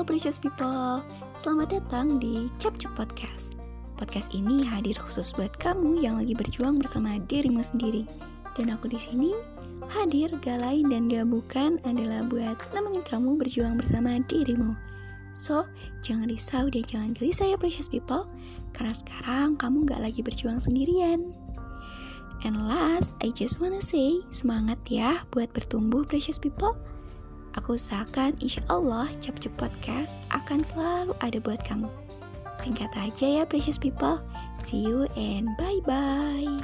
precious people, selamat datang di Cap Cap Podcast. Podcast ini hadir khusus buat kamu yang lagi berjuang bersama dirimu sendiri. Dan aku di sini hadir gak lain dan gak bukan adalah buat nemenin kamu berjuang bersama dirimu. So, jangan risau dan jangan gelisah ya precious people, karena sekarang kamu gak lagi berjuang sendirian. And last, I just wanna say, semangat ya buat bertumbuh precious people. Aku usahakan insya Allah Cap-Cap Podcast akan selalu ada buat kamu. Singkat aja ya precious people. See you and bye-bye.